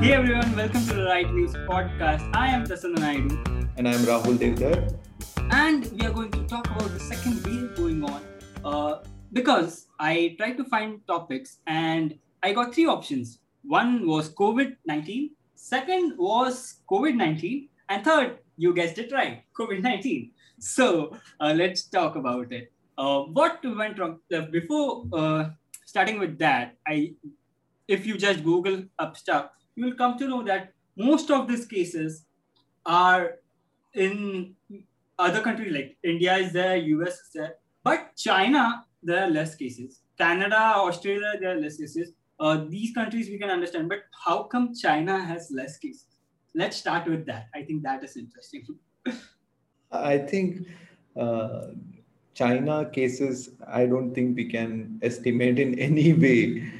Hey everyone, welcome to the Right News podcast. I am Prasanna Naidu. And I am Rahul Devdar. And we are going to talk about the second wave going on. Uh, because I tried to find topics and I got three options. One was COVID 19, second was COVID 19, and third, you guessed it right, COVID 19. So uh, let's talk about it. Uh, what went wrong? Uh, before uh, starting with that, I if you just Google up stuff, you will come to know that most of these cases are in other countries like India is there, US is there, but China there are less cases. Canada, Australia there are less cases. Uh, these countries we can understand, but how come China has less cases? Let's start with that. I think that is interesting. I think uh, China cases, I don't think we can estimate in any way.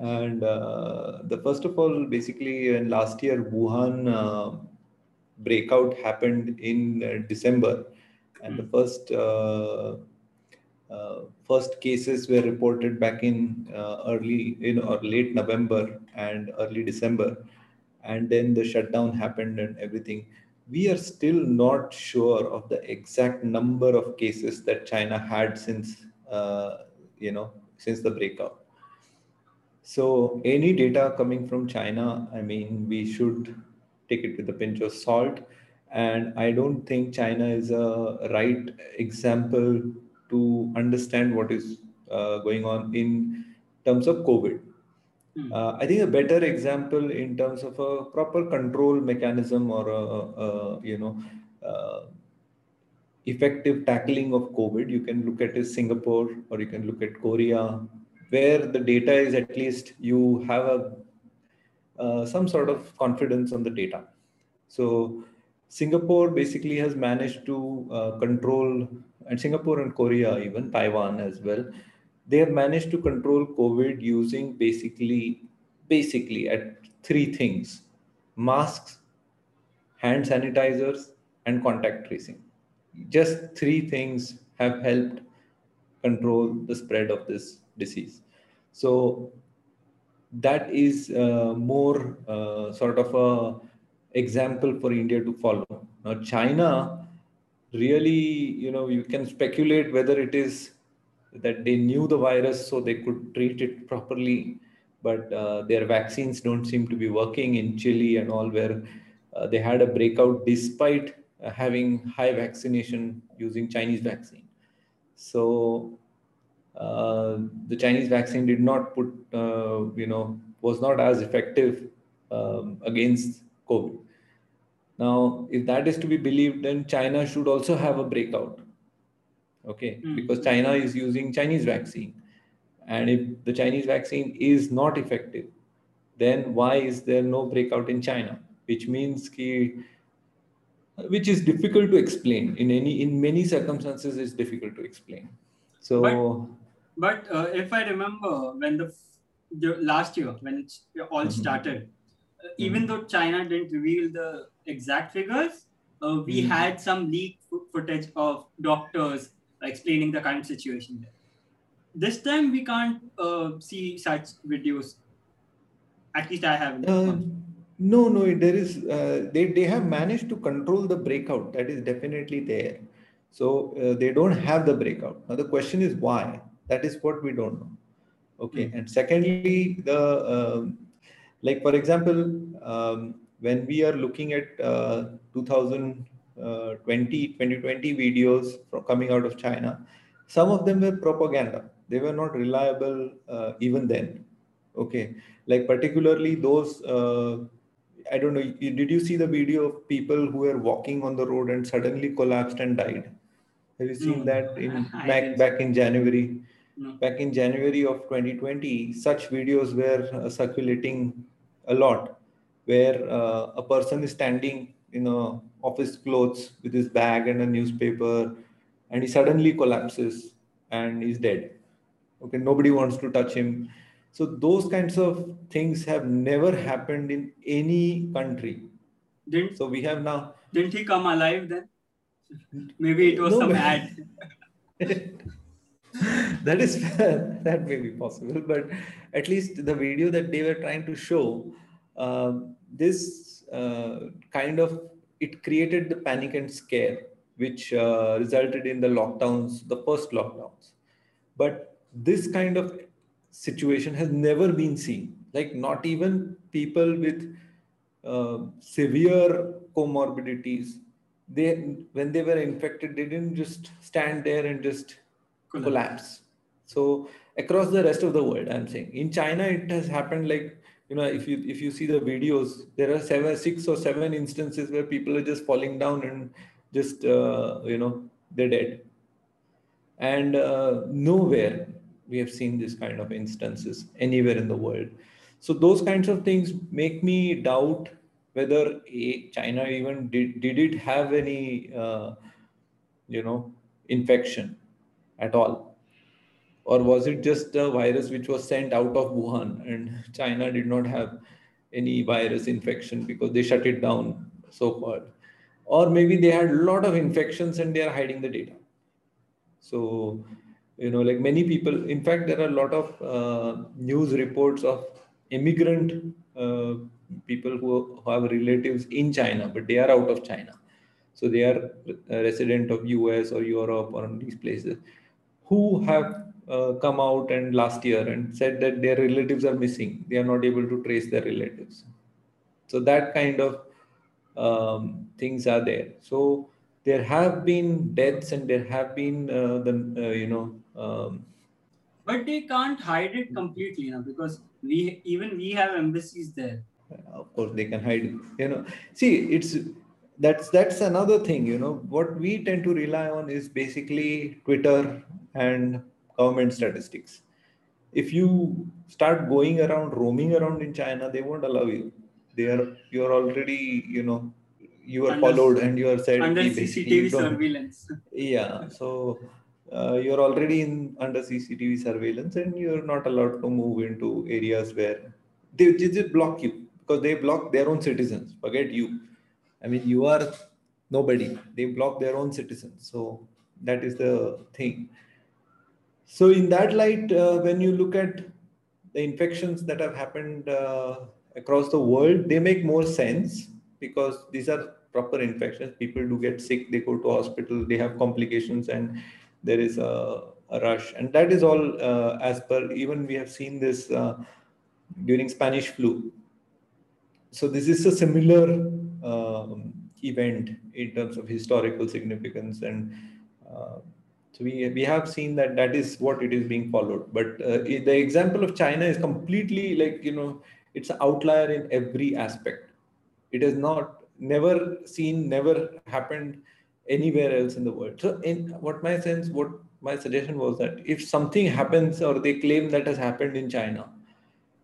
And uh, the first of all, basically, in last year, Wuhan uh, breakout happened in uh, December, and the hmm. first uh, uh, first cases were reported back in uh, early in or late November and early December, and then the shutdown happened and everything. We are still not sure of the exact number of cases that China had since you know since the breakout so any data coming from China, I mean, we should take it with a pinch of salt. And I don't think China is a right example to understand what is uh, going on in terms of COVID. Hmm. Uh, I think a better example in terms of a proper control mechanism or a, a you know uh, effective tackling of COVID, you can look at is Singapore or you can look at Korea where the data is at least you have a uh, some sort of confidence on the data. So Singapore basically has managed to uh, control, and Singapore and Korea, even Taiwan as well, they have managed to control COVID using basically, basically at three things: masks, hand sanitizers, and contact tracing. Just three things have helped control the spread of this disease. So that is uh, more uh, sort of a example for India to follow. Now, China really, you know, you can speculate whether it is that they knew the virus so they could treat it properly, but uh, their vaccines don't seem to be working in Chile and all, where uh, they had a breakout despite having high vaccination using Chinese vaccine. So the Chinese vaccine did not put, uh, you know, was not as effective um, against COVID. Now, if that is to be believed, then China should also have a breakout. Okay, mm. because China is using Chinese vaccine. And if the Chinese vaccine is not effective, then why is there no breakout in China? Which means ki, which is difficult to explain in any in many circumstances it's difficult to explain so but, but uh, if I remember when the, the last year when it all mm-hmm. started, uh, mm-hmm. even though China didn't reveal the exact figures, uh, we mm-hmm. had some leaked footage of doctors explaining the current situation there. This time we can't uh, see such videos. At least I haven't. Uh, no, no, there is. Uh, they they have managed to control the breakout. That is definitely there. So uh, they don't have the breakout. Now the question is why that is what we don't know. Okay mm-hmm. and secondly the uh, like for example um, when we are looking at uh, 2020 2020 videos from coming out of china some of them were propaganda. They were not reliable uh, even then. Okay like particularly those uh, i don't know did you see the video of people who were walking on the road and suddenly collapsed and died? Have you seen mm. that in back back in january no. Back in January of 2020, such videos were uh, circulating a lot, where uh, a person is standing in a office clothes with his bag and a newspaper, and he suddenly collapses and is dead. Okay, nobody wants to touch him. So those kinds of things have never happened in any country. Didn't so we have now. Didn't he come alive then? Maybe it was no, some ad. that is that may be possible but at least the video that they were trying to show uh, this uh, kind of it created the panic and scare which uh, resulted in the lockdowns the first lockdowns. But this kind of situation has never been seen. Like not even people with uh, severe comorbidities they when they were infected they didn't just stand there and just collapse. collapse. So across the rest of the world i'm saying. In china it has happened like you know if you if you see the videos there are seven six or seven instances where people are just falling down and just uh, you know they're dead. And uh, nowhere we have seen this kind of instances anywhere in the world. So those kinds of things make me doubt whether a, China even did, did it have any, uh, you know, infection at all? Or was it just a virus which was sent out of Wuhan and China did not have any virus infection because they shut it down so called? Or maybe they had a lot of infections and they are hiding the data. So, you know, like many people, in fact, there are a lot of uh, news reports of immigrant uh, people who have relatives in China, but they are out of China. So they are a resident of US or Europe or these places who have uh, come out and last year and said that their relatives are missing. They are not able to trace their relatives. So that kind of um, things are there. So there have been deaths and there have been uh, the uh, you know. Um, but they can't hide it completely now because we even we have embassies there of course they can hide you know see it's that's that's another thing you know what we tend to rely on is basically twitter and government statistics if you start going around roaming around in china they won't allow you they are you're already you know you are under, followed and you are said under cctv surveillance yeah so uh, you're already in under cctv surveillance and you're not allowed to move into areas where they, they just block you because they block their own citizens. Forget you. I mean, you are nobody. They block their own citizens. So that is the thing. So in that light, uh, when you look at the infections that have happened uh, across the world, they make more sense because these are proper infections. People do get sick, they go to hospital, they have complications, and there is a, a rush. And that is all uh, as per even we have seen this uh, during Spanish flu so this is a similar um, event in terms of historical significance and uh, so we, we have seen that that is what it is being followed. But uh, the example of china is completely like you know it's an outlier in every aspect. It has not never seen never happened anywhere else in the world. So in what my sense what my suggestion was that if something happens or they claim that has happened in china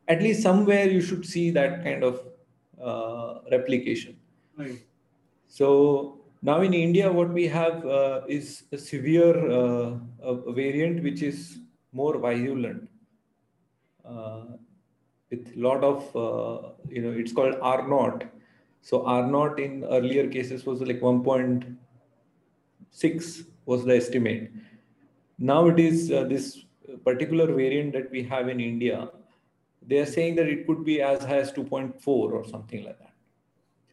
at least somewhere you should see that kind of uh, replication. So now in India, what we have uh, is a severe uh, a variant which is more virulent with a lot of you know it's called R naught. So R naught in earlier cases was like 1.6 was the estimate. Now it is uh, this particular variant that we have in India they are saying that it could be as high as 2.4 or something like that.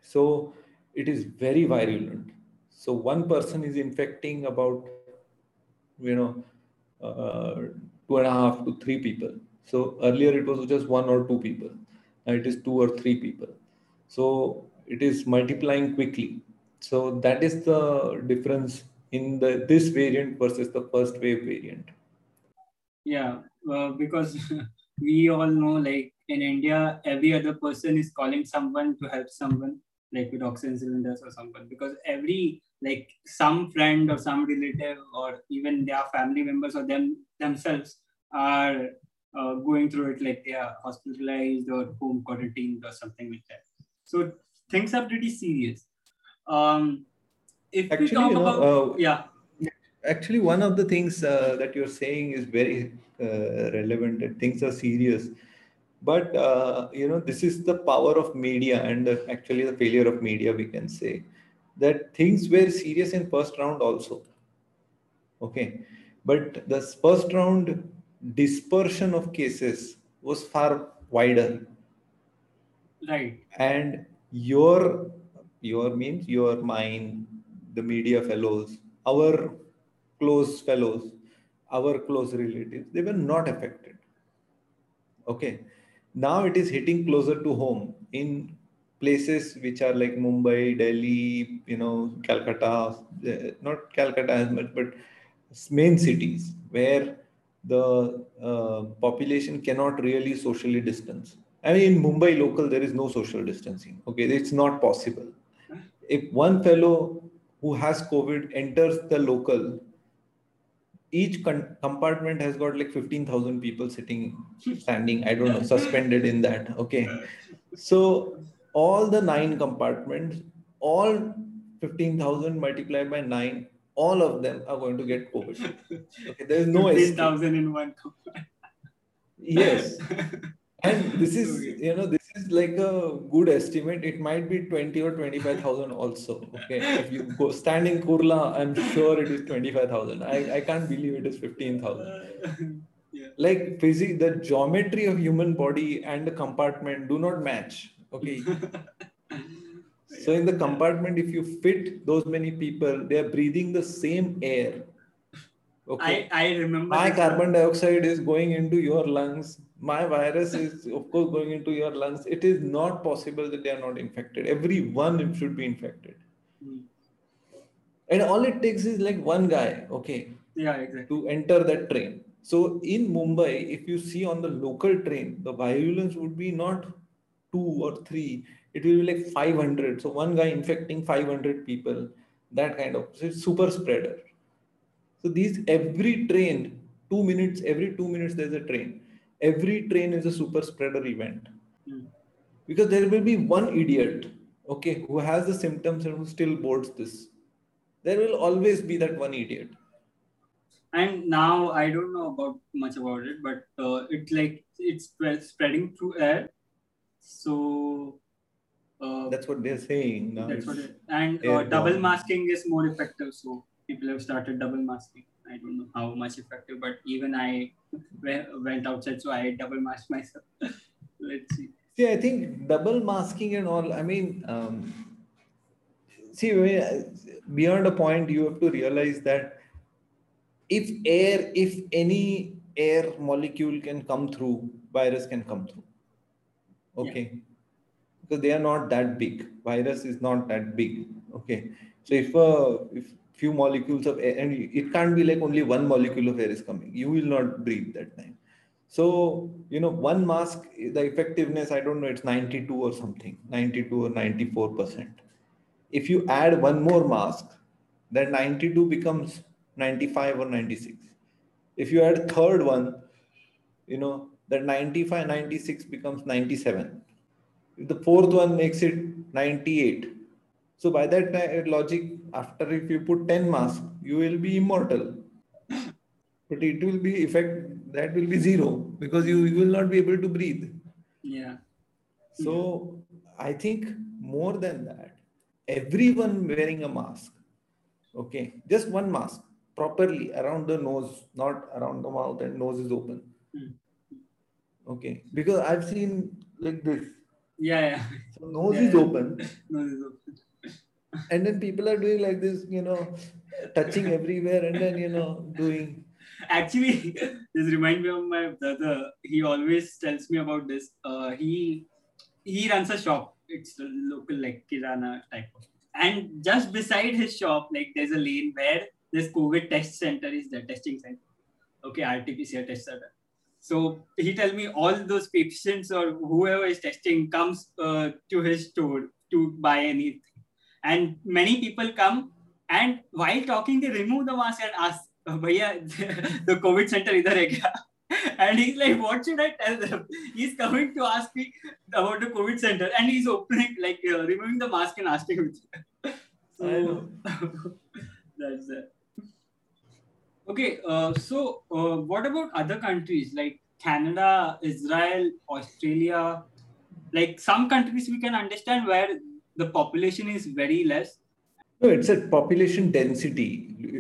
So it is very virulent. So one person is infecting about, you know, uh, two and a half to three people. So earlier it was just one or two people. Now it is two or three people. So it is multiplying quickly. So that is the difference in the this variant versus the first wave variant. Yeah, uh, because we all know like in India, every other person is calling someone to help someone, like with oxygen cylinders or someone, because every like some friend or some relative or even their family members or them themselves are uh, going through it, like they are hospitalized or home quarantined or something like that. So things are pretty serious. Um, if Actually, we talk you know, about uh, yeah actually one of the things uh, that you're saying is very uh, relevant and things are serious but uh, you know this is the power of media and the, actually the failure of media we can say that things were serious in first round also. Okay? But the first round dispersion of cases was far wider. Right. And your your means your mine the media fellows our close fellows our close relatives they were not affected. Okay now it is hitting closer to home in places which are like mumbai delhi you know calcutta uh, not calcutta as much but main cities where the uh, population cannot really socially distance I mean, in Mumbai local, there is no social distancing. Okay, it's not possible. If one fellow who has COVID enters the local, each con- compartment has got like 15,000 people sitting, standing, I don't know, suspended in that. Okay. So all the nine compartments, all 15,000 multiplied by nine, all of them are going to get COVID. Okay, there is no 15,000 in one compartment. Yes. And this is you know this is like a good estimate it might be 20 or 25000 also okay if you go stand in kurla i'm sure it is 25000 i i can't believe it is 15000 yeah. like physics the geometry of human body and the compartment do not match okay so in the compartment if you fit those many people they are breathing the same air Okay. I, I remember. My carbon dioxide is going into your lungs. My virus is, of course, going into your lungs. It is not possible that they are not infected. Everyone should be infected. Hmm. And all it takes is like one guy, okay, yeah, exactly, to enter that train. So in Mumbai, if you see on the local train, the virulence would be not two or three, it will be like 500. So one guy infecting 500 people, that kind of so super spreader. So these every train, two minutes, every two minutes there's a train. Every train is a super spreader event. Mm. Because there will be one idiot, okay, who has the symptoms and who still boards this. There will always be that one idiot. And now I don't know about much about it, but uh, it's like it's spreading through air. So uh, that's what they're saying. Now that's what it, and uh, double masking is more effective. So people have started double masking. I don't know how much effective, but even I went outside, so I double masked myself. Let's see. See, I think double masking and all. I mean, um, see, beyond a point, you have to realize that if air, if any air molecule can come through, virus can come through. Okay. Yeah. Because they are not that big. Virus is not that big. Okay. So if uh, if few molecules of air, and it can't be like only one molecule of air is coming. You will not breathe that time. So, you know, one mask, the effectiveness, I don't know, it's 92 or something, 92 or 94%. If you add one more mask, then 92 becomes 95 or 96. If you add third one, you know, that 95, 96 becomes 97. If the fourth one makes it 98, so by that logic, after if you put 10 masks, you will be immortal. But it will be effect that will be zero because you, you will not be able to breathe. Yeah. So I think more than that, everyone wearing a mask. Okay, just one mask properly around the nose, not around the mouth and nose is open. Mm. Okay, because I've seen like this. Yeah, yeah. So nose yeah, is open. Nose is open and then people are doing like this you know touching everywhere and then you know doing. Actually this reminds me of my brother. He always tells me about this. Uh, he he runs a shop. It's local like kirana type. Of. and just beside his shop like there's a lane where this covid test center is the testing center. Okay rt-pcr test center. So he tell me all those patients or whoever is testing comes uh, to his store to buy anything and many people come and while talking they remove the mask and ask bhaiya the covid center idhar hai kya and he's like what should i tell them? He's coming to ask me about the covid center and he's opening like uh, removing the mask and asking me. So that's it okay uh, so uh, what about other countries like canada israel australia? Like some countries we can understand where the population is very less no it's a population density,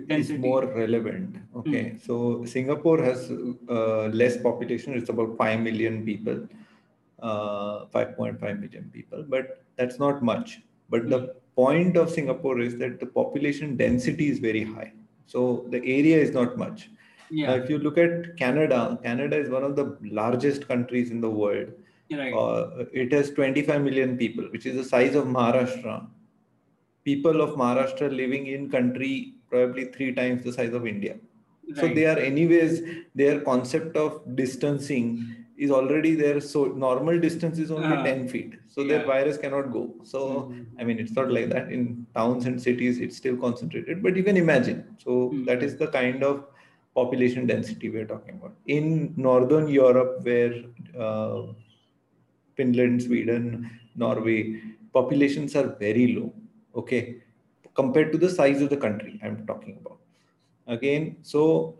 density. is more relevant okay mm. so singapore has uh, less population it's about 5 million people uh, 5.5 million people, but that's not much. But the point of Singapore is that the population density is very high. So the area is not much. Yeah. Now, if you look at Canada, Canada is one of the largest countries in the world. Right. Uh, it has 25 million people, which is the size of Maharashtra. People of Maharashtra living in country probably three times the size of India. Right. So they are anyways their concept of distancing is already there. So normal distance is only uh, 10 feet. So yeah. their virus cannot go. So, mm-hmm. I mean, it's not like that in towns and cities, it's still concentrated, but you can imagine. So mm-hmm. that is the kind of population density we're talking about. In Northern Europe, where uh, Finland, Sweden, Norway, populations are very low. Okay. Compared to the size of the country I'm talking about. Again, so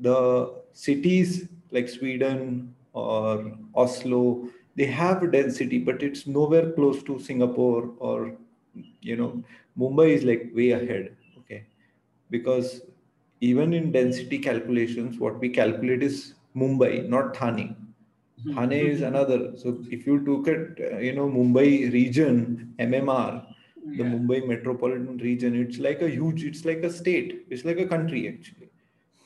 the cities like Sweden, or Oslo, they have density, but it's nowhere close to Singapore or you know Mumbai is like way ahead. Okay, because even in density calculations, what we calculate is Mumbai, not Thane. Mm-hmm. Is another. So if you look at uh, you know Mumbai region MMR, the yeah. Mumbai metropolitan region, it's like a huge. It's like a state. It's like a country actually.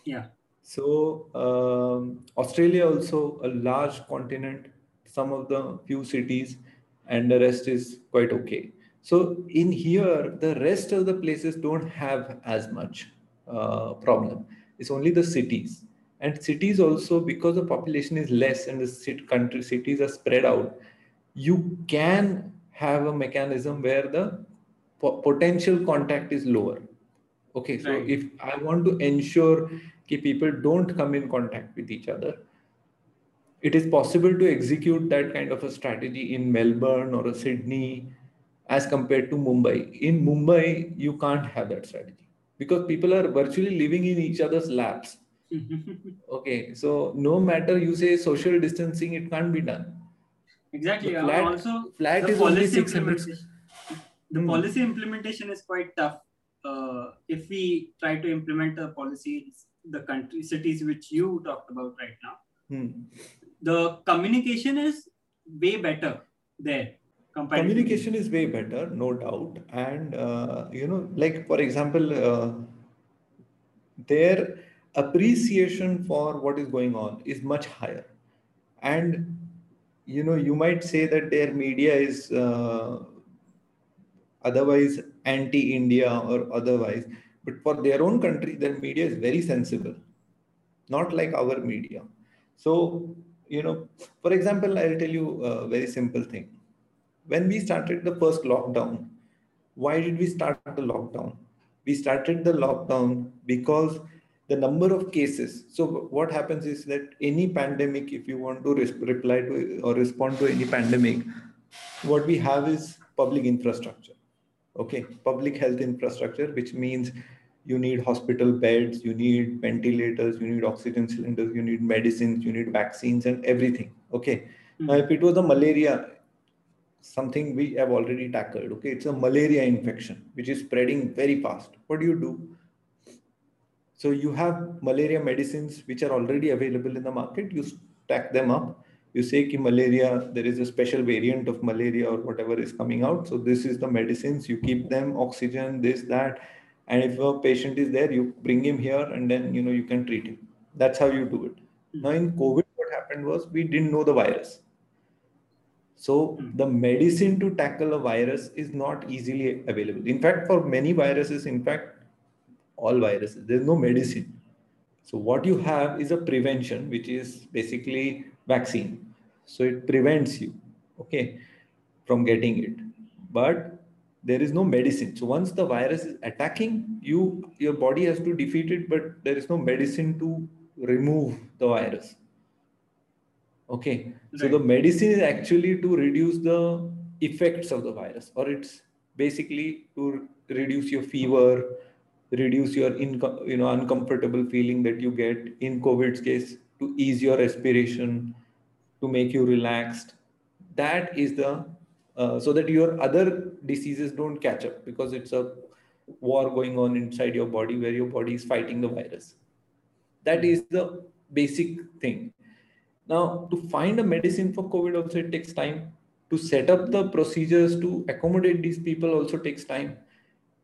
Yeah. So um, Australia also a large continent, some of the few cities, and the rest is quite okay. So in here, the rest of the places don't have as much uh, problem. It's only the cities, and cities also because the population is less and the city, country cities are spread out. You can have a mechanism where the po- potential contact is lower. Okay, so right. if I want to ensure that people don't come in contact with each other. It is possible to execute that kind of a strategy in Melbourne or a Sydney as compared to Mumbai. In Mumbai, you can't have that strategy because people are virtually living in each other's laps. Okay, so no matter you say social distancing, it can't be done. Exactly. flat, also, flat is only 600. The hmm. policy implementation is quite tough. Uh, if we try to implement a policy the country cities which you talked about right now hmm. the communication is way better there communication is way better no doubt and uh, you know like for example uh, their appreciation for what is going on is much higher and you know you might say that their media is uh, otherwise anti india or otherwise but for their own country, their media is very sensible, not like our media. So, you know, for example, I'll tell you a very simple thing. When we started the first lockdown, why did we start the lockdown? We started the lockdown because the number of cases. So, what happens is that any pandemic, if you want to re- reply to or respond to any pandemic, what we have is public infrastructure. Okay? Public health infrastructure which means you need hospital beds you need ventilators you need oxygen cylinders you need medicines you need vaccines and everything. Okay? Mm-hmm. now if it was a malaria something we have already tackled. Okay? It's a malaria infection which is spreading very fast. What do you do so you have malaria medicines which are already available in the market. You stack them up. You say ki malaria there is a special variant of malaria or whatever is coming out. So this is the medicines. You keep them oxygen this that. And if a patient is there you bring him here and then you know you can treat him. That's how you do it. Now in covid what happened was we didn't know the virus. So hmm. the medicine to tackle a virus is not easily available. In fact for many viruses in fact all viruses. There's no medicine. So what you have is a prevention which is basically vaccine. So it prevents you okay from getting it. But there is no medicine. So once the virus is attacking you your body has to defeat it but there is no medicine to remove the virus. Okay? Right. so the medicine is actually to reduce the effects of the virus or it's basically to reduce your fever reduce your inco- you know uncomfortable feeling that you get in covid's case to ease your respiration, to make you relaxed. That is the uh, so that your other diseases don't catch up because it's a war going on inside your body where your body is fighting the virus. That is the basic thing. Now, to find a medicine for COVID also it takes time. To set up the procedures to accommodate these people also takes time,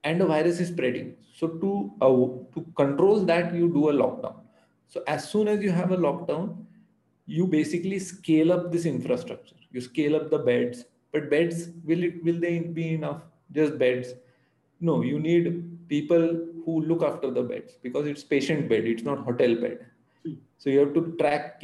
and the virus is spreading. So to uh, to control that, you do a lockdown. So as soon as you have a lockdown, you basically scale up this infrastructure. You scale up the beds, but beds will it will they be enough? Just beds? No, you need people who look after the beds because it's patient bed, it's not hotel bed. Hmm. So you have to track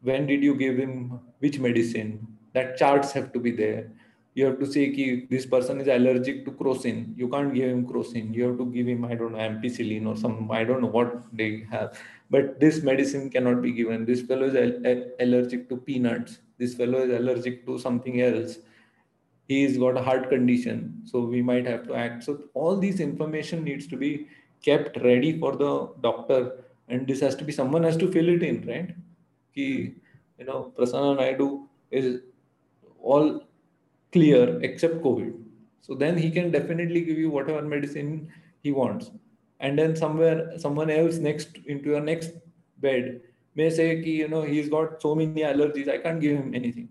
when did you give him which medicine that charts have to be there you have to say ki this person is allergic to crocin. You can't give him crocin. You have to give him i don't know ampicillin or some i don't know what they have. But this medicine cannot be given. This fellow is allergic to peanuts. This fellow is allergic to something else. He's got a heart condition. So we might have to act. So all these information needs to be kept ready for the doctor. And this has to be someone has to fill it in right? Ki, you know, Prasanna Naidu is all clear except COVID. So then he can definitely give you whatever medicine he wants. And then somewhere, someone else next into your next bed may say, ki, you know, he's got so many allergies, I can't give him anything.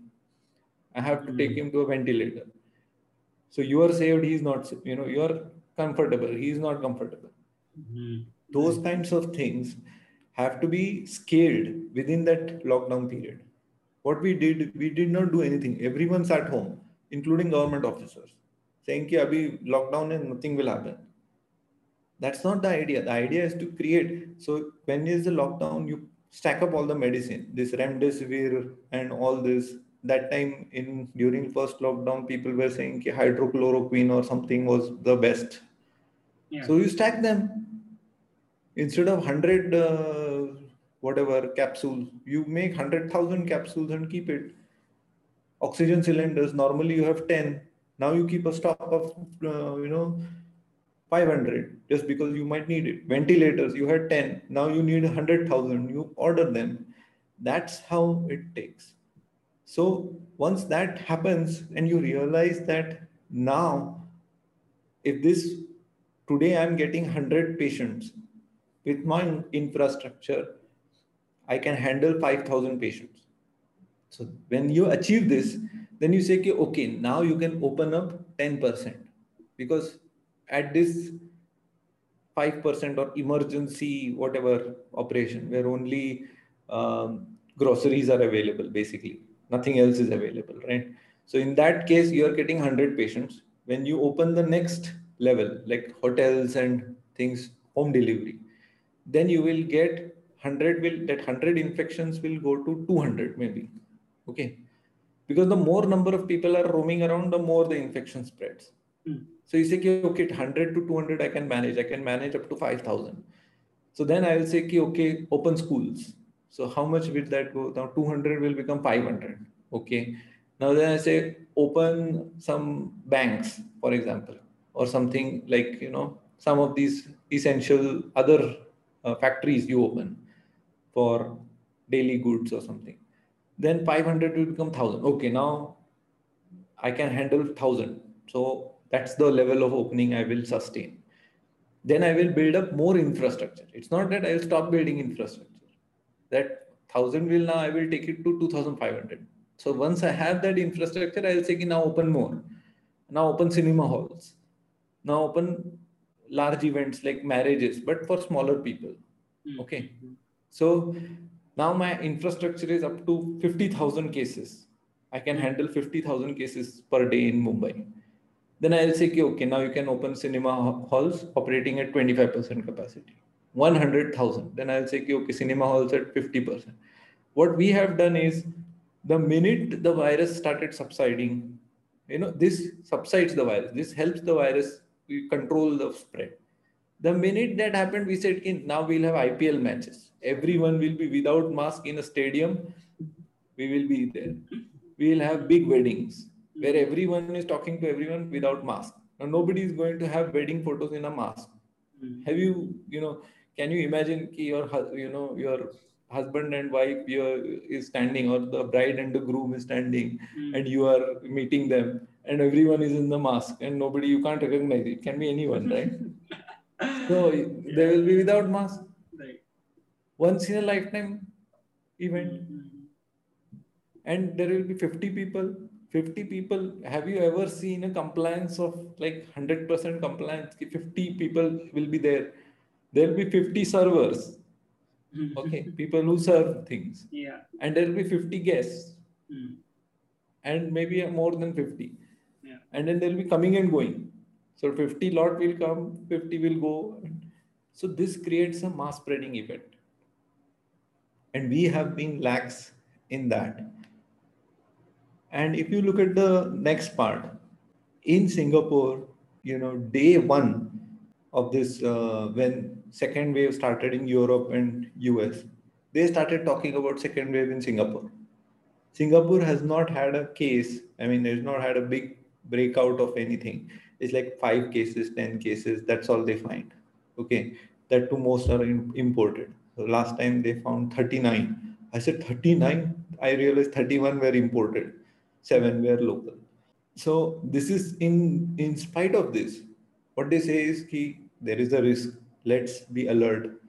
I have to take hmm. him to a ventilator. So you are saved, he's not, you know, you are comfortable, he's not comfortable. Mm-hmm. Those kinds of things have to be scaled within that lockdown period. What we did, we did not do anything. Everyone's at home, including government officers, saying ki abhi lockdown and nothing will happen. That's not the idea. The idea is to create. So when is the lockdown, you stack up all the medicine, this remdesivir and all this. That time in during first lockdown, people were saying ki hydrochloroquine or something was the best. Yeah. So you stack them instead of 100 uh, whatever capsules you make 100000 capsules and keep it oxygen cylinders normally you have 10 now you keep a stock of uh, you know 500 just because you might need it. Ventilators you had 10 now you need 100000 you order them. That's how it takes. So once that happens and you realize that now if this today i'm getting 100 patients with my infrastructure, I can handle 5,000 patients. So when you achieve this, then you say, okay, okay now you can open up 10% because at this 5% or emergency, whatever operation where only um, groceries are available, basically, nothing else is available, right? So in that case, you are getting 100 patients. When you open the next level, like hotels and things, home delivery, then you will get 100 will that 100 infections will go to 200 maybe okay. Because the more number of people are roaming around the more the infection spreads. Mm. so you say okay 100 to 200 i can manage. I can manage up to 5000 so then i will say okay open schools. So how much will that go? Now 200 will become 500 okay. Now then i say open some banks for example or something like you know some of these essential other uh, factories you open for daily goods or something then 500 will become 1000 okay now i can handle 1000 so that's the level of opening i will sustain. Then i will build up more infrastructure. It's not that i will stop building infrastructure. That 1000 will now i will take it to 2500 so once i have that infrastructure i will say now open more. Now open cinema halls. Now open large events like marriages, but for smaller people. Mm-hmm. Okay. So now my infrastructure is up to 50,000 cases. I can hmm. handle 50,000 cases per day in Mumbai. Then I'll say, okay, now you can open cinema halls operating at 25% capacity. 100,000. Then I'll say, okay, cinema halls at 50%. What we have done is the minute the virus started subsiding, you know, this subsides the virus. This helps the virus we control the spread. The minute that happened, we said, now we'll have IPL matches. Everyone will be without mask in a stadium. We will be there. We will have big weddings where everyone is talking to everyone without mask. Now nobody is going to have wedding photos in a mask. Mm. Have you, you know, can you imagine your, you know, your husband and wife is standing or the bride and the groom is standing mm. and you are meeting them and everyone is in the mask and nobody you can't recognize it can be anyone right so yeah. they will be without mask. Right. Once in a lifetime event. Mm-hmm. and there will be 50 people. 50 people have you ever seen a compliance of like 100% compliance? 50 people will be there. There'll be 50 servers. Okay people who serve things. Yeah. And there'll be 50 guests. Mm. and maybe more than 50 Yeah. and then they'll be coming and going so 50 lot will come 50 will go so this creates a mass spreading event. and we have been lax in that and if you look at the next part in singapore you know day one of this uh, when second wave started in europe and us they started talking about second wave in singapore Singapore has not had a case. I mean, there's not had a big breakout of anything. It's like five cases, 10 cases. That's all they find. Okay. That two most are imported. So last time they found 39. I said 39. I realized 31 were imported, seven were local. So this is in in spite of this. What they say is ki there is a risk. Let's be alert.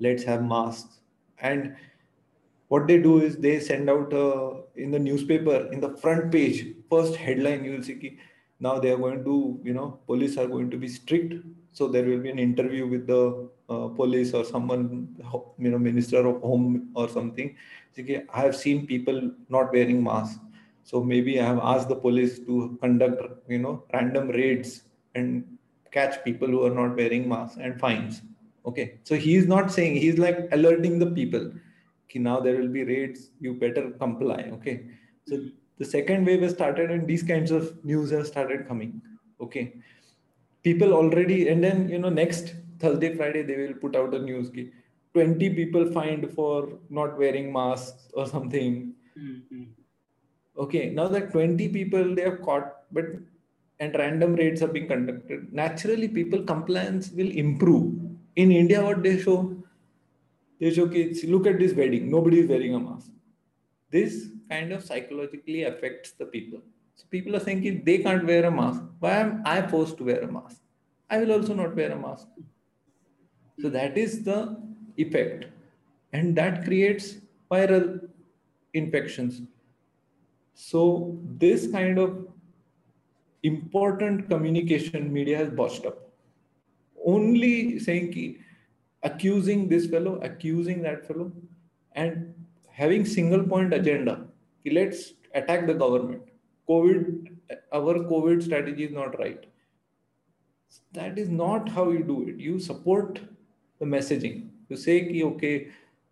Let's have masks. And what they do is they send out uh, in the newspaper in the front page first headline you will see now they are going to you know police are going to be strict. So there will be an interview with the uh, police or someone you know minister of home or something. I have seen people not wearing masks. So maybe i have asked the police to conduct you know random raids and catch people who are not wearing masks and fines. Okay so he is not saying he's like alerting the people. Ki now there will be raids. You better comply. Okay so the second wave has started and these kinds of news have started coming okay? People already and then you know next thursday friday they will put out a news ki 20 people fined for not wearing masks or something. Mhm. okay now that 20 people they have caught but and random raids are being conducted. Naturally people compliance will improve. In india what they show? They show kids look at this wedding. Nobody is wearing a mask this kind of psychologically affects the people. So people are saying they can't wear a mask. Why am i forced to wear a mask? I will also not wear a mask. So that is the effect. And that creates viral infections. So this kind of important communication media has botched up. Only saying accusing this fellow accusing that fellow and having single point agenda let's attack the government. Covid our covid strategy is not right. That is not how you do it. You support the messaging. You say ki, okay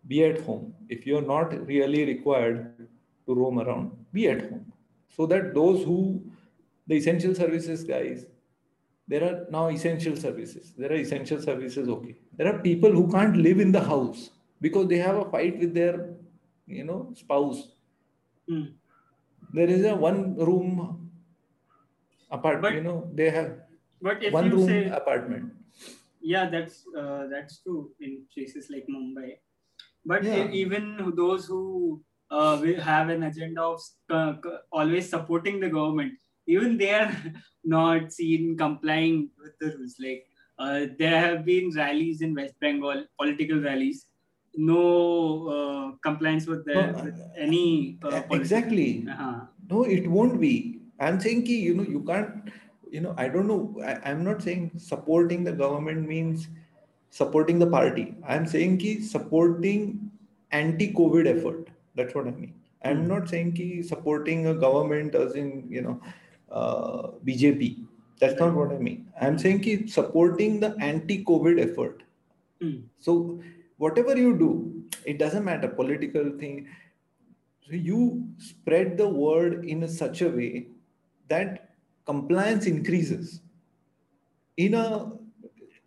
be at home. If you're not really required to roam around be at home. So that those who the essential services guys there are now essential services. There are essential services okay. There are people who can't live in the house because they have a fight with their you know spouse Hmm. there is a one room apartment, But- you know they have But if one you room say, apartment yeah, that's uh, that's true in places like Mumbai. But Yeah. even those who uh, will have an agenda of uh, always supporting the government, even they are not seen complying with the rules. Like uh, there have been rallies in West Bengal, political rallies, no uh, compliance No, with any uh, exactly. Uh-huh. no it won't be. I'm saying ki, you know you can't you know i don't know. I, i'm not saying supporting the government means supporting the party. I'm saying ki supporting anti-covid effort. That's what i mean. I'm Hmm. not saying ki supporting a government as in you know uh, bjp that's not what i mean. I'm saying ki supporting the anti-covid effort. Hmm. so whatever you do it doesn't matter political thing. So you spread the word in a such a way that compliance increases. In a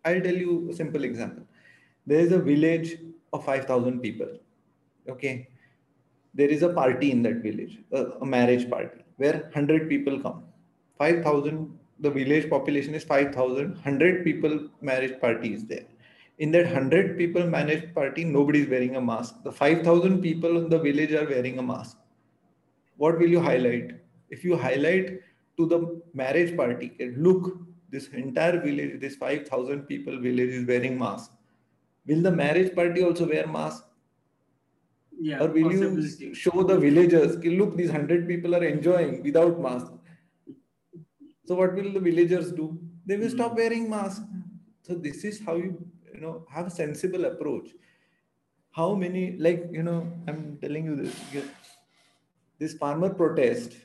i'll tell you a simple example. There is a village of 5000 people okay? There is a party in that village a, marriage party where 100 people come. 5000 the village population is 5000 100 people marriage party is there in that 100 people managed party nobody is wearing a mask. The 5000 people in the village are wearing a mask. What will you highlight? If you highlight to the marriage party look this entire village this 5000 people village is wearing mask. Will the marriage party also wear mask? Yeah or will you show the villagers look these 100 people are enjoying without mask. So what will the villagers do? They will stop Hmm. wearing mask. So this is how you you know have a sensible approach. How many like you know i'm telling you this this farmer protest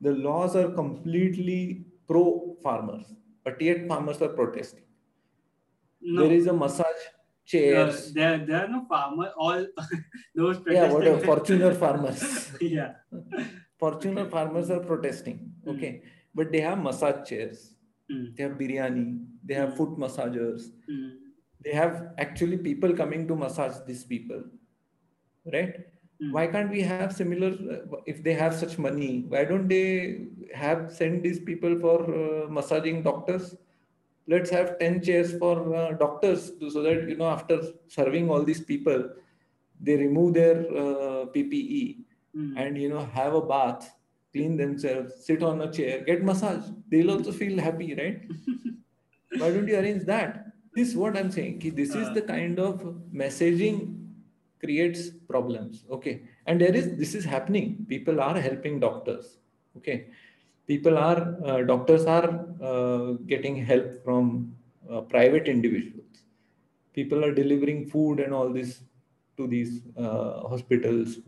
the laws are completely pro farmers but yet farmers are protesting. No. There is a massage chairs. There there are no farmer all those yeah whatever fortuner farmers. Yeah. Fortuner Okay. farmers are protesting Hmm. okay? But they have massage chairs. Mm, they have biryani. They have Hmm. foot massagers. Mm, they have actually people coming to massage these people right? Mm. why can't we have similar uh, if they have such money why don't they have send these people for uh, massaging doctors? Let's have 10 chairs for uh, doctors to- so that you know after serving all these people they remove their uh, ppe Mm. and you know have a bath clean themselves sit on a chair get massage they'll also feel happy right? Why don't you arrange that this is what i'm saying. This is Uh. the kind of messaging creates problems. Okay. And there is this is happening. People are helping doctors. Okay. People are uh, doctors are uh, getting help from uh, private individuals. People are delivering food and all this to these uh, hospitals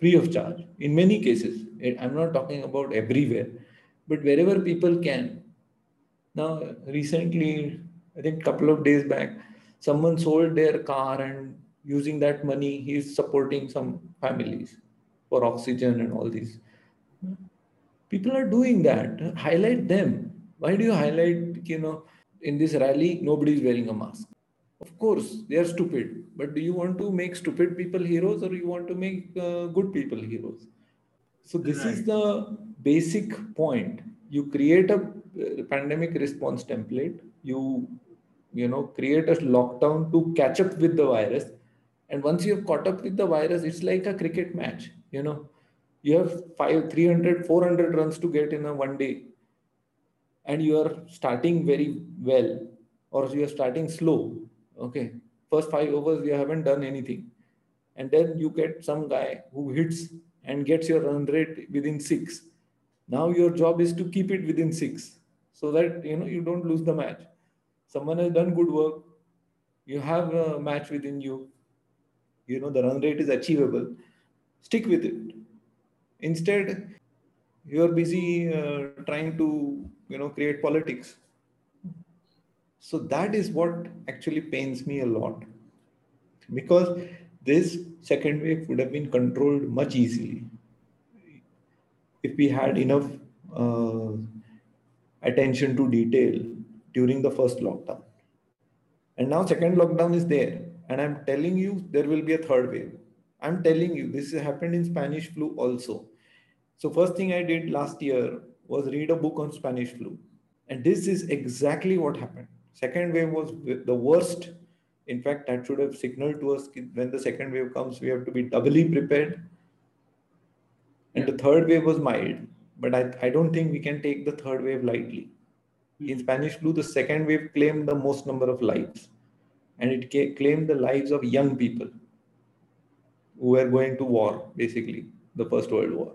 free of charge. In many cases i'm not talking about everywhere but wherever people can. Now recently i think couple of days back someone sold their car and using that money he is supporting some families for oxygen and all these. People are doing that. Highlight them. Why do you highlight you know in this rally nobody is wearing a mask? Of course they are stupid. But do you want to make stupid people heroes or you want to make uh, good people heroes? So this is the basic point. You create a uh, pandemic response template. You you know create a lockdown to catch up with the virus. And once you have caught up with the virus it's like a cricket match you know. You have 5 300 400 runs to get in a one day. And you are starting very well or you are starting slow okay? First five overs you haven't done anything. And then you get some guy who hits and gets your run rate within six. Now your job is to keep it within six so that you know you don't lose the match someone has done good work you have a match within you you know the run rate is achievable stick with it. Instead you are busy uh, trying to you know create politics. So that is what actually pains me a lot. Because this second wave would have been controlled much easily. If we had enough uh, attention to detail during the first lockdown. And now second lockdown is there. And i'm telling you there will be a third wave. I'm telling you this happened in spanish flu also. So first thing i did last year was read a book on spanish flu. And this is exactly what happened. Second wave was the worst. In fact that should have signaled to us when the second wave comes we have to be doubly prepared. And the third wave was mild. But I, I don't think we can take the third wave lightly in spanish flu the second wave claimed the most number of lives. And it ca- claimed the lives of young people who were going to war basically the first world war.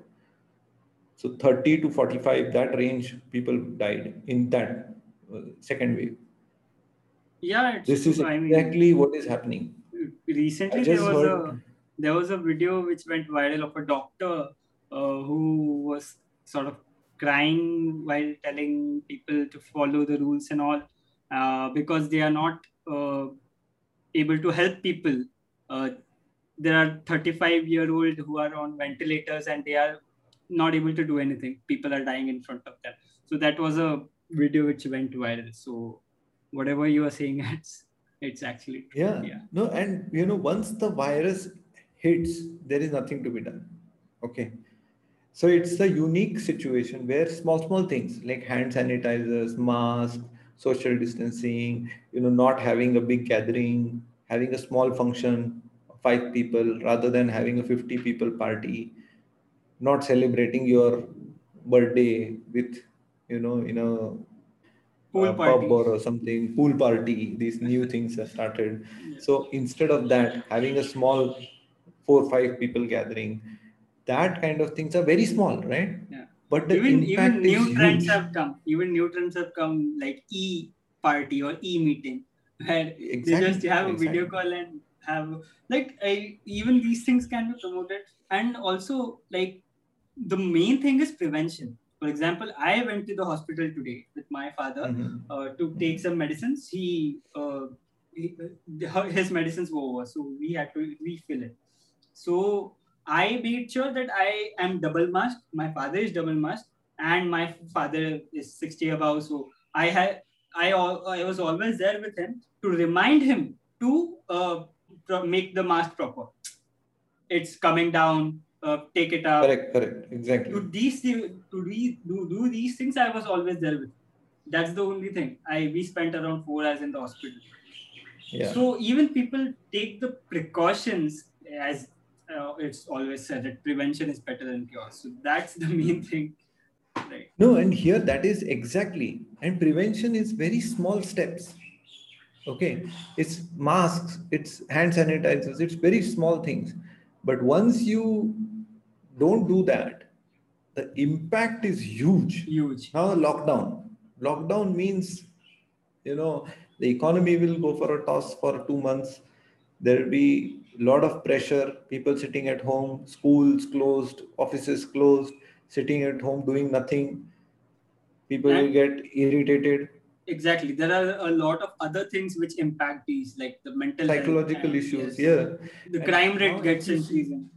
So 30 to 45 that range people died in that uh, second wave. Yeah, it's this is true. I mean, exactly what is happening. recently there was heard- a there was a video which went viral of a doctor uh, who was sort of crying while telling people to follow the rules and all uh, because they are not uh, able to help people. Uh, there are 35 year old who are on ventilators and they are not able to do anything. People are dying in front of them. So that was a video which went viral. So whatever you are saying, it's it's actually true. yeah. yeah. no and you know once the virus hits there is nothing to be done okay so it's a unique situation where small small things like hand sanitizers masks, social distancing you know not having a big gathering having a small function of five people rather than having a 50 people party not celebrating your birthday with you know in a Pool uh, party. pub or something pool party these new things have started so instead of that having a small four five people gathering that kind of things are very small right Yeah. but the even impact even new is trends huge. have come. Even new trends have come like e party or e meeting, where exactly they just have a video call and have like I, even these things can be promoted. And also like the main thing is prevention. For example, I went to the hospital today with my father Mhm. uh, to take some medicines. He, uh, he uh, his medicines were over, so we had to refill it. So I made sure that I am double masked. My father is double masked, and my father is sixty above. So I had I I was always there with him to remind him to uh, make the mask proper. It's coming down. Uh, take it up. correct correct exactly To these to re- do, do these things, I was always there with. That's the only thing. I we spent around four hours in the hospital. yeah So even people take the precautions as uh, it's always said that prevention is better than cure. So that's the main thing, right? No, and here that is exactly, and prevention is very small steps. Okay, it's masks, it's hand sanitizers, it's very small things. But once you don't do that, the impact is huge. Huge. Now, lockdown. Lockdown means, you know, the economy will go for a toss for two months. There will be a lot of pressure, people sitting at home, schools closed, offices closed, sitting at home doing nothing. People will get irritated, Exactly. There are a lot of other things which impact these, like the mental psychological issues. yes, Yeah. The And crime rate gets increasing.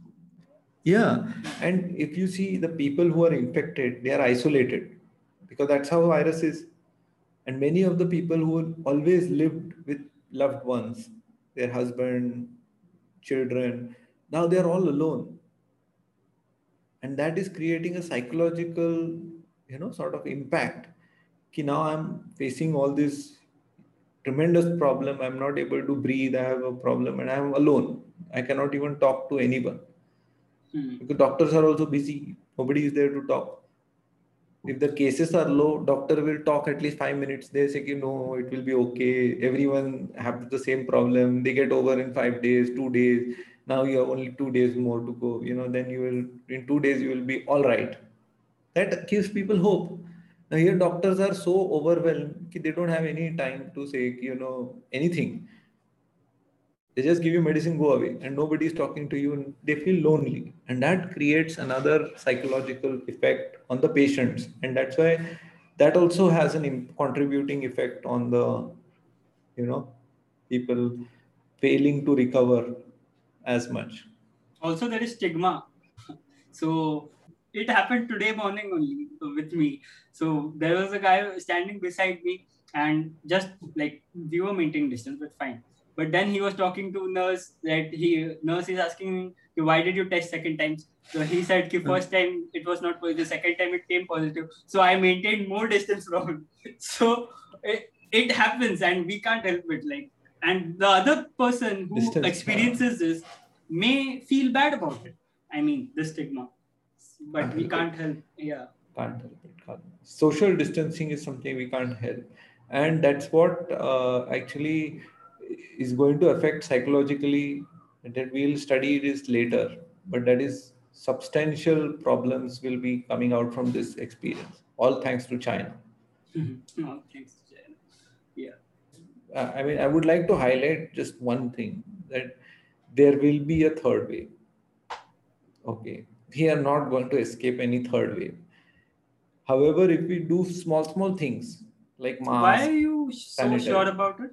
Yeah, and if you see the people who are infected, they are isolated because that's how virus is. And many of the people who always lived with loved ones, their husband, children, now they are all alone. And that is creating a psychological, you know, sort of impact. Ki now I'm facing all this tremendous problem. I'm not able to breathe. I have a problem and I'm alone. I cannot even talk to anyone Hmm. because doctors are also busy nobody is there to talk if the cases are low doctor will talk at least 5 minutes. They say "Ki, no it will be okay. Everyone have the same problem. They get over in 5 days 2 days. Now you have only 2 days more to go. You know then you will in 2 days you will be all right. That gives people hope. Now here doctors are so overwhelmed ki they don't have any time to say you know anything they just give you medicine go away and nobody is talking to you and they feel lonely and that creates another psychological effect on the patients and that's why that also has an contributing effect on the you know people failing to recover as much Also, there is stigma. So it happened today morning only with me. So there was a guy standing beside me, and just like we were maintaining distance, but fine. But then he was talking to nurse that he nurse is asking why did you test second times? So he said, ki first time it was not positive, second time it came positive. So I maintained more distance from him. So it, it happens, and we can't help it. Like, and the other person who Distance, experiences this may feel bad about it. I mean, the stigma, but Can't we can't help. Yeah. can't help it can't. social distancing is something we can't help and that's what uh, actually is going to affect psychologically and that we'll study this later but that is substantial problems will be coming out from this experience all thanks to china no, thanks, Jayant. Yeah. Uh, i mean i would like to highlight just one thing that there will be a third wave okay we are not going to escape any third wave however if we do small small things like Why are you so sanitize. sure about it?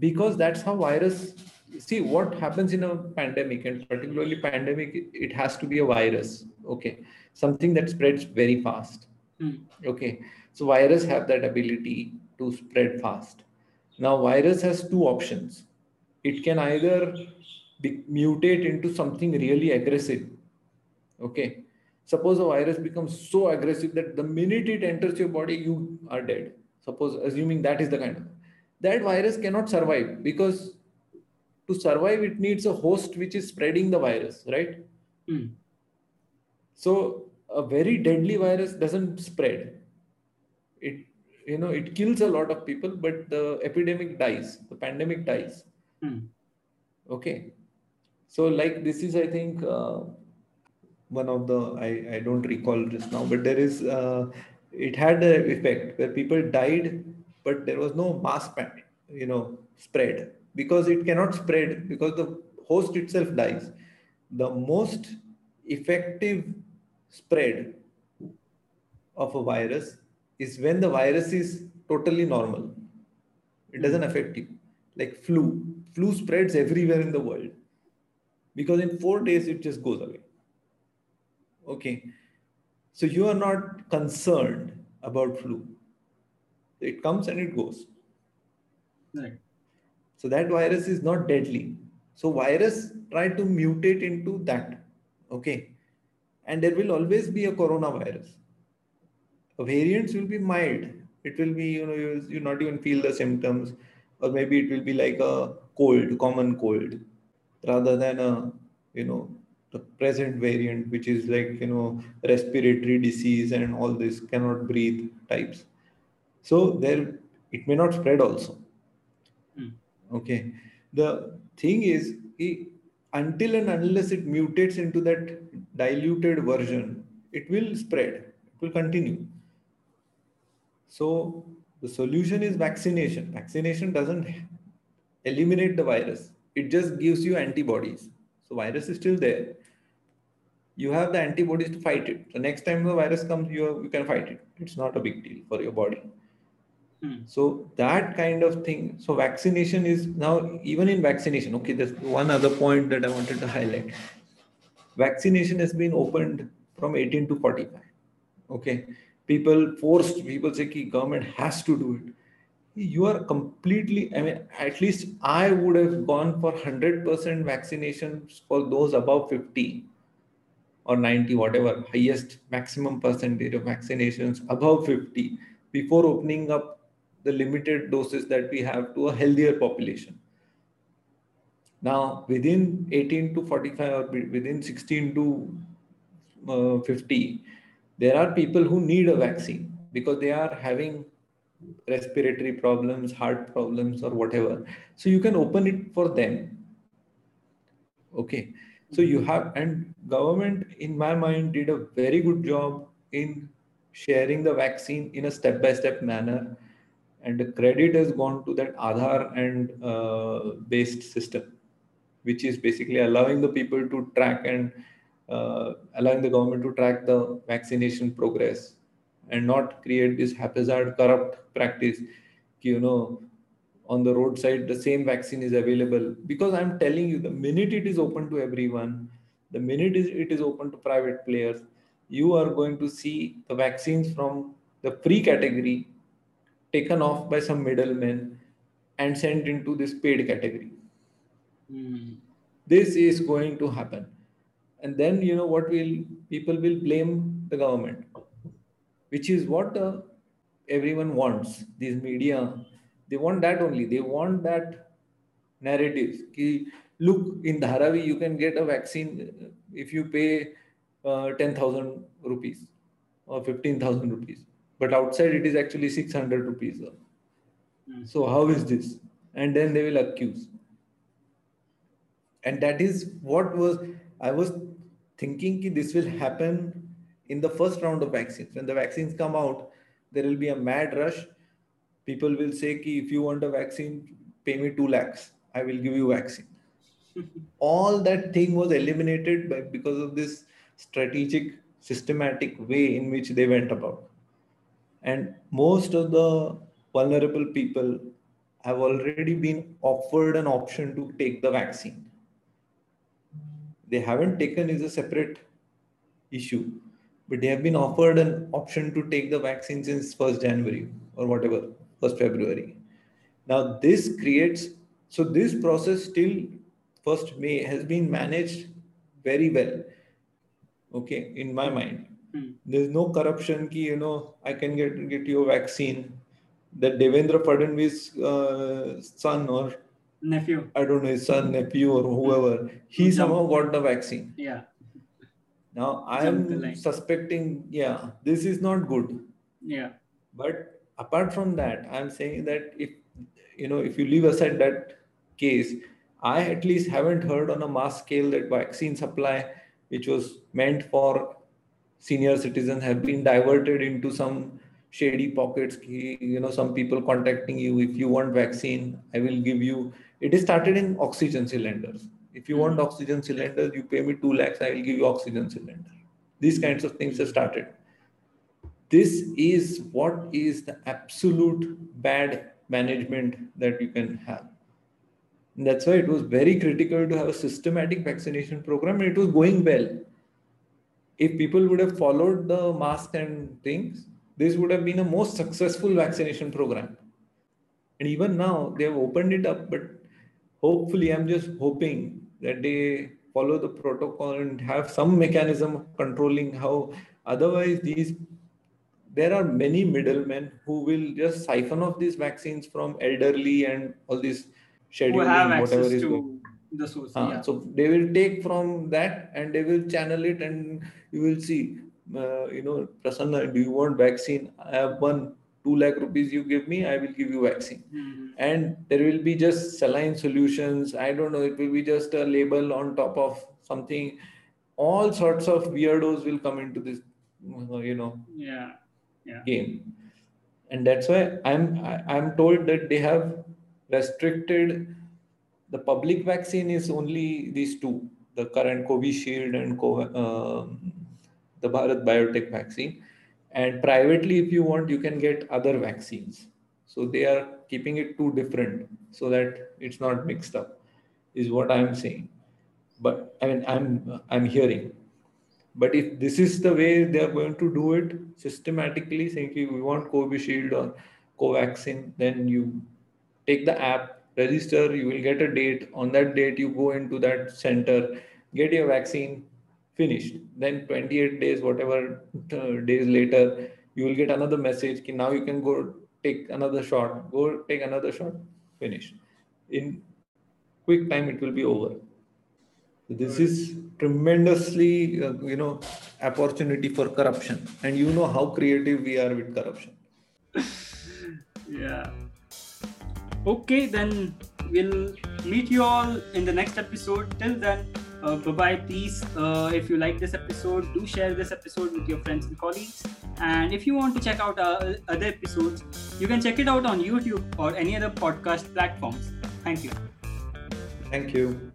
Because that's how virus see what happens in a pandemic and particularly pandemic it- has to be a virus okay? Something that spreads very fast Hmm. okay? So virus have that ability to spread fast. Now virus has two options. It can either be, mutate into something really aggressive okay? Suppose a virus becomes so aggressive that the minute it enters your body you are dead. Suppose assuming that is the kind of that virus cannot survive because to survive it needs a host which is spreading the virus right Hmm. so a very deadly virus doesn't spread it you know it kills a lot of people but the epidemic dies the pandemic dies Hmm. okay so like this is i think uh, one of the I, I don't recall just now but there is uh, it had an effect where people died but there was no mass you know spread. Because it cannot spread because the host itself dies. The most effective spread of a virus is when the virus is totally normal. It hmm. doesn't affect you. Like flu. Flu spreads everywhere in the world. Because in 4 days it just goes away. Okay. So you are not concerned about flu it comes and it goes. Right so that virus is not deadly. So virus try to mutate into that okay? And there will always be a coronavirus. Variants will be mild. It will be you know you, you not even feel the symptoms. Or maybe it will be like a cold common cold rather than a you know the present variant which is like you know respiratory disease and all this cannot breathe types so there it may not spread also mm. okay the thing is until and unless it mutates into that diluted version it will spread it will continue so the solution is vaccination vaccination doesn't eliminate the virus it just gives you antibodies so virus is still there you have the antibodies to fight it. So next time the virus comes, you, you can fight it. It's not a big deal for your body. Hmm. So that kind of thing. So vaccination is now even in vaccination. Okay, there's one other point that I wanted to highlight. Vaccination has been opened from 18 to 45. Okay, people forced. People say ki government has to do it. You are completely. I mean, at least I would have gone for 100% vaccinations for those above 50 or 90 whatever highest maximum percentage of vaccinations above 50 before opening up the limited doses that we have to a healthier population. Now within 18 to 45 or within 16 to uh, 50 there are people who need a vaccine because they are having respiratory problems heart problems or whatever. So you can open it for them. Okay. So you have, and government, in my mind, did a very good job in sharing the vaccine in a step-by-step manner. And the credit has gone to that Aadhaar and uh, based system, which is basically allowing the people to track and uh, allowing the government to track the vaccination progress and not create this haphazard corrupt practice. You know on the roadside the same vaccine is available. Because i'm telling you the minute it is open to everyone the minute it is open to private players you are going to see the vaccines from the free category taken off by some middlemen and sent into this paid category mm. this is going to happen and then you know what will people will blame the government which is what uh, everyone wants these media they want that only. They want that narrative. Ki, look, in Dharavi, you can get a vaccine if you pay uh, 10,000 rupees or 15,000 rupees. But outside, it is actually 600 rupees. Mm. So, how is this? And then they will accuse. And that is what was, I was thinking ki this will happen in the first round of vaccines. When the vaccines come out, there will be a mad rush people will say ki if you want a vaccine pay me 2 lakhs i will give you vaccine all that thing was eliminated by, because of this strategic systematic way in which they went about and most of the vulnerable people have already been offered an option to take the vaccine they haven't taken is a separate issue but they have been offered an option to take the vaccine since 1st january or whatever 1st February. Now this creates, so this process till 1st May has been managed very well. Okay, in my mind. Hmm. There's no corruption ki, you know, I can get, get you a vaccine. That Devendra Fadnavis' uh, son or nephew, I don't know, his son, nephew, or whoever, he somehow got the vaccine. Yeah. Now I am suspecting, yeah, this is not good. Yeah. But apart from that i'm saying that if you know if you leave aside that case I at least haven't heard on a mass scale that vaccine supply, which was meant for senior citizens, have been diverted into some shady pockets. You know, some people contacting you if you want vaccine, I will give you. It is started in oxygen cylinders. If you want hmm. oxygen cylinders, you pay me two lakhs. I will give you oxygen cylinder. These kinds of things have started. This is what is the absolute bad management that you can have and that's why it was very critical to have a systematic vaccination program, and it was going well. If people would have followed the mask and things, this would have been a most successful vaccination program. And even now, they have opened it up, but hopefully, I'm just hoping that they follow the protocol and have some mechanism of controlling how otherwise these there are many middlemen who will just siphon off these vaccines from elderly and all these scheduling whatever is going. The source. Uh, yeah. So they will take from that and they will channel it, and you will see. Uh, you know, Prasanna, do you want vaccine? I have one two lakh rupees you give me, I will give you vaccine. Mm-hmm. And there will be just saline solutions. I don't know. It will be just a label on top of something. All sorts of weirdos will come into this, you know, yeah, yeah. game. And that's why I'm I'm told that they have restricted the public vaccine is only these two the current Covishield and uh, the Bharat Biotech vaccine. And privately, if you want, you can get other vaccines. So they are keeping it two different so that it's not mixed up, is what I'm saying. But I mean, I'm I'm hearing. But if this is the way they are going to do it systematically, saying if we want Covishield or Covaxin, then you take the app, register, you will get a date. On that date, you go into that center, get your vaccine, finished. Then 28 days, whatever uh, days later, you will get another message. Now you can go take another shot, go take another shot, finish. In quick time, it will be over. this is tremendously, uh, you know, opportunity for corruption. And you know how creative we are with corruption. yeah Okay, then we'll meet you all in the next episode. Till then, uh, bye bye. Please, uh, if you like this episode, do share this episode with your friends and colleagues. And if you want to check out our other episodes, you can check it out on YouTube or any other podcast platforms. Thank you. Thank you.